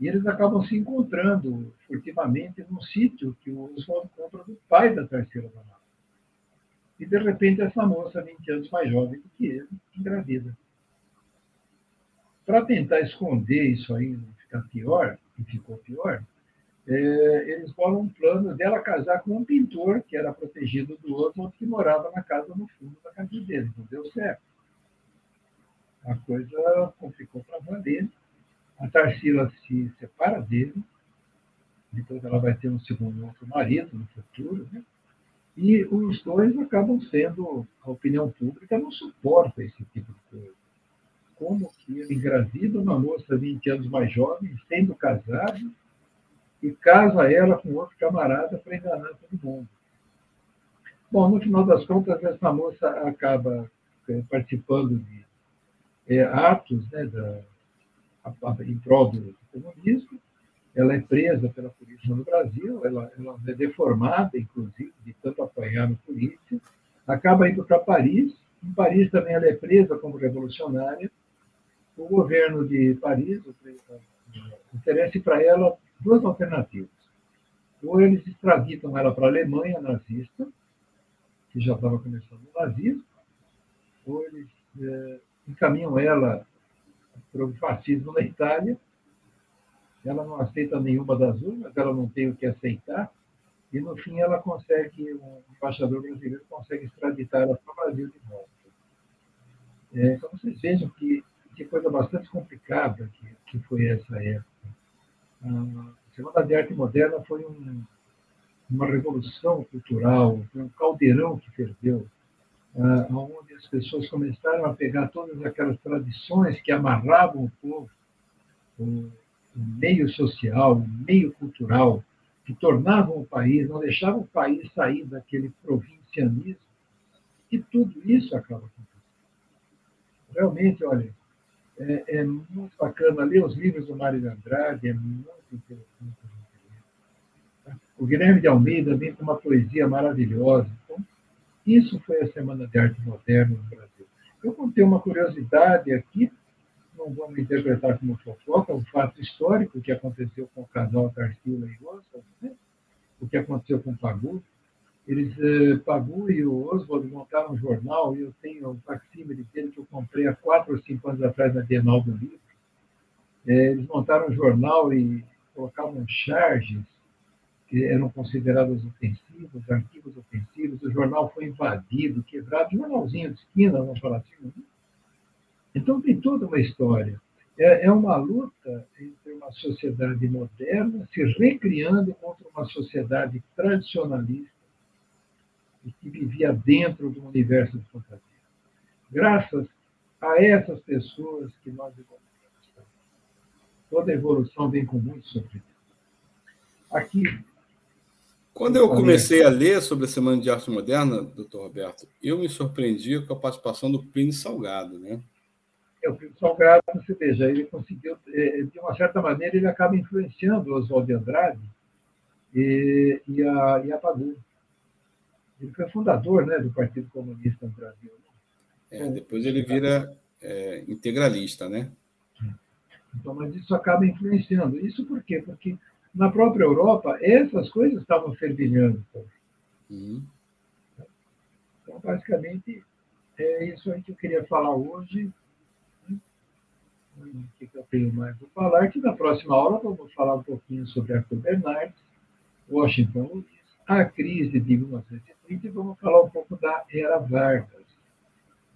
E eles acabam se encontrando furtivamente num sítio que o Oswald compra do pai da Tarsila Amaral. E, de repente, essa moça, 20 anos mais jovem do que ele, engravida. Para tentar esconder isso aí, não ficar pior, e ficou pior, eles bolam um plano dela casar com um pintor que era protegido do outro, que morava na casa no fundo da casa dele. Não deu certo. A coisa complicou para valer. A Tarsila se separa dele, depois ela vai ter um segundo outro marido no futuro, né? E os dois acabam sendo, a opinião pública não suporta esse tipo de coisa. Como que ele engravida uma moça 20 anos mais jovem, sendo casado, e casa ela com outro camarada para enganar todo mundo. Bom, no final das contas, essa moça acaba é, participando de é, atos né, da, em prol do comunismo. Ela é presa pela polícia no Brasil, ela, ela é deformada, inclusive, de tanto apanhar no polícia. Acaba indo para Paris. Em Paris também ela é presa como revolucionária. O governo de Paris oferece para ela duas alternativas. Ou eles extraditam ela para a Alemanha nazista, que já estava começando o nazismo, ou eles é, encaminham ela para o fascismo na Itália. Ela não aceita nenhuma das duas, ela não tem o que aceitar, e no fim ela consegue, um embaixador brasileiro consegue extraditar ela para o Brasil de volta. É, então vocês vejam que, que coisa bastante complicada que, que foi essa época. A Semana de Arte Moderna foi um, uma revolução cultural, foi um caldeirão que ferveu, uh, onde as pessoas começaram a pegar todas aquelas tradições que amarravam o povo, o, o meio social, o meio cultural, que tornavam o país, não deixavam o país sair daquele provincianismo, e tudo isso acaba acontecendo. Realmente, olha, é, é, muito bacana ler os livros do Mário de Andrade, é muito interessante. O Guilherme de Almeida vem com uma poesia maravilhosa. Então, isso foi a Semana de Arte Moderna no Brasil. Eu contei uma curiosidade aqui, não vamos interpretar como fofoca, um fato histórico que aconteceu com o casal Tarsila e Oswald, né? o que aconteceu com o Pagu. Eles, eh, Pagu e o Oswald montaram um jornal, e eu tenho um facsímile dele que eu comprei há quatro ou cinco anos atrás na Bienal do Livro. Eh, eles montaram um jornal e colocavam charges que eram considerados ofensivos, arquivos ofensivos. O jornal foi invadido, quebrado, jornalzinho de esquina, vamos falar assim. Né? Então tem toda uma história. É, é uma luta entre uma sociedade moderna se recriando contra uma sociedade tradicionalista e que vivia dentro do universo de fantasia. Graças a essas pessoas que nós evoluímos. Toda evolução vem com muito sofrimento. Aqui. Quando eu comecei a ler sobre a Semana de Arte Moderna, doutor Roberto, eu me surpreendi com a participação do Plínio Salgado, né? É, o Plínio Salgado, você veja, ele conseguiu, é, de uma certa maneira, ele acaba influenciando o Oswald de Andrade e, e, a, e a Padu. Ele foi fundador né, do Partido Comunista no Brasil. É, depois ele vira é, integralista, né? Então, mas isso acaba influenciando. Isso por quê? Porque na própria Europa, essas coisas estavam fervilhando. Uhum. Então, basicamente, é isso aí que eu queria falar hoje. O que eu tenho mais para falar? Que na próxima aula vamos falar um pouquinho sobre Arthur Bernardes, Washington Luiz, a crise de 1930 e vamos falar um pouco da Era Vargas.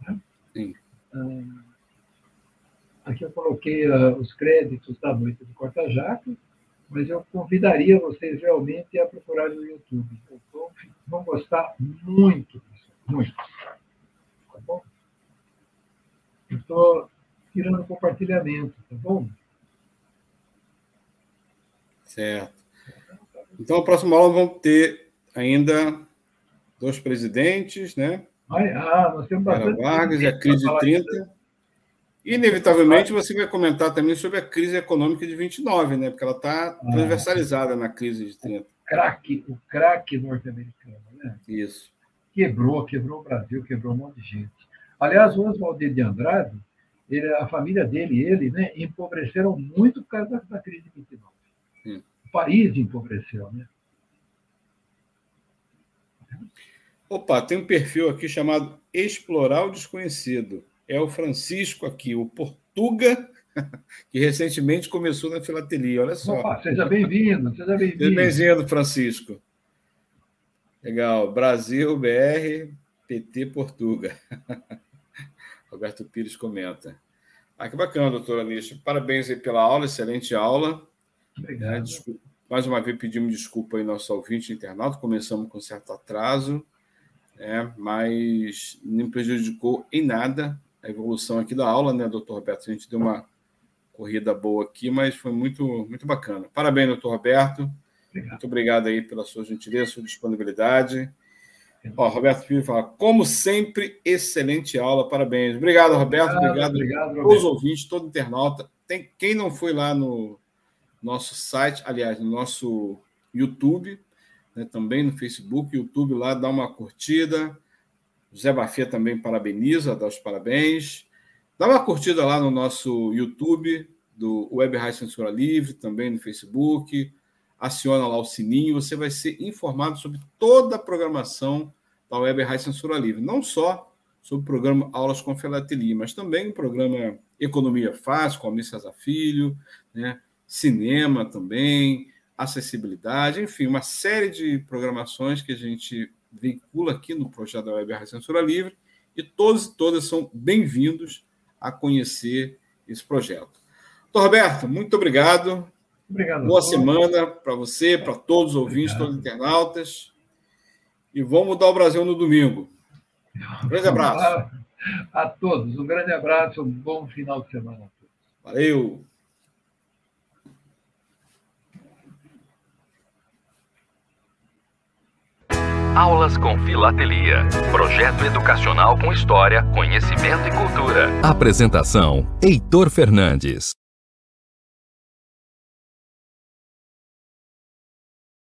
Né? Sim. Ah, Aqui eu coloquei uh, os créditos da noite do Corta-Jato, mas eu convidaria vocês realmente a procurar no YouTube. Vão, vão gostar muito disso, muito. Tá bom? Estou tirando compartilhamento, tá bom? Certo. Então, a próxima aula vamos ter ainda dois presidentes, né? Ah, nós temos bastante. Vargas e a crise de 30. Inevitavelmente, você vai comentar também sobre a crise econômica de 29, né? Porque ela está ah, transversalizada na crise de 30. O craque, o craque norte-americano, né? Isso. Quebrou, quebrou o Brasil, quebrou um monte de gente. Aliás, o Oswaldo de Andrade, ele, a família dele e ele, né, empobreceram muito por causa da, da crise de 29. País empobreceu, né? Opa, tem um perfil aqui chamado Explorar o Desconhecido. É o Francisco aqui, o Portuga, <laughs> que recentemente começou na filatelia. Olha só. Opa, seja bem-vindo, seja bem-vindo. Seja bem-vindo, Francisco. Legal. Brasil, BR, PT Portuga. <laughs> Roberto Pires comenta. Ah, que bacana, doutora Anísio. Parabéns aí pela aula, excelente aula. Obrigado. Desculpa, mais uma vez pedimos desculpa aí nosso ouvinte internauta, começamos com certo atraso é, mas não prejudicou em nada a evolução aqui da aula, né, doutor Roberto? A gente deu uma corrida boa aqui, mas foi muito, muito bacana. Parabéns, doutor Roberto. Obrigado. Muito obrigado aí pela sua gentileza, sua disponibilidade. Ó, Roberto Filho fala, como sempre, excelente aula, parabéns. Obrigado, Roberto. Obrigado, obrigado, obrigado todos os ouvintes, todo internauta. Tem, quem não foi lá no nosso site, aliás, no nosso YouTube, né, também no Facebook, YouTube, lá dá uma curtida. José Bafia também parabeniza, dá os parabéns. Dá uma curtida lá no nosso YouTube, do Web Rádio Censura Livre, também no Facebook. Aciona lá o sininho, você vai ser informado sobre toda a programação da Web Rádio Censura Livre. Não só sobre o programa Aulas com Filatelia, mas também o programa Economia Fácil, com a César Filho, né? Cinema também, acessibilidade, enfim, uma série de programações que a gente veicula aqui no projeto da Web Rádio Censura Livre e todos e todas são bem-vindos a conhecer esse projeto. Doutor Roberto, muito obrigado. Obrigado. Boa semana para você, para todos os ouvintes, obrigado. todos os internautas. E vamos mudar o Brasil no domingo. Um grande abraço. <laughs> A todos, um grande abraço, um bom final de semana a todos. Valeu. Aulas com Filatelia. Projeto educacional com história, conhecimento e cultura. Apresentação: Heitor Fernandes.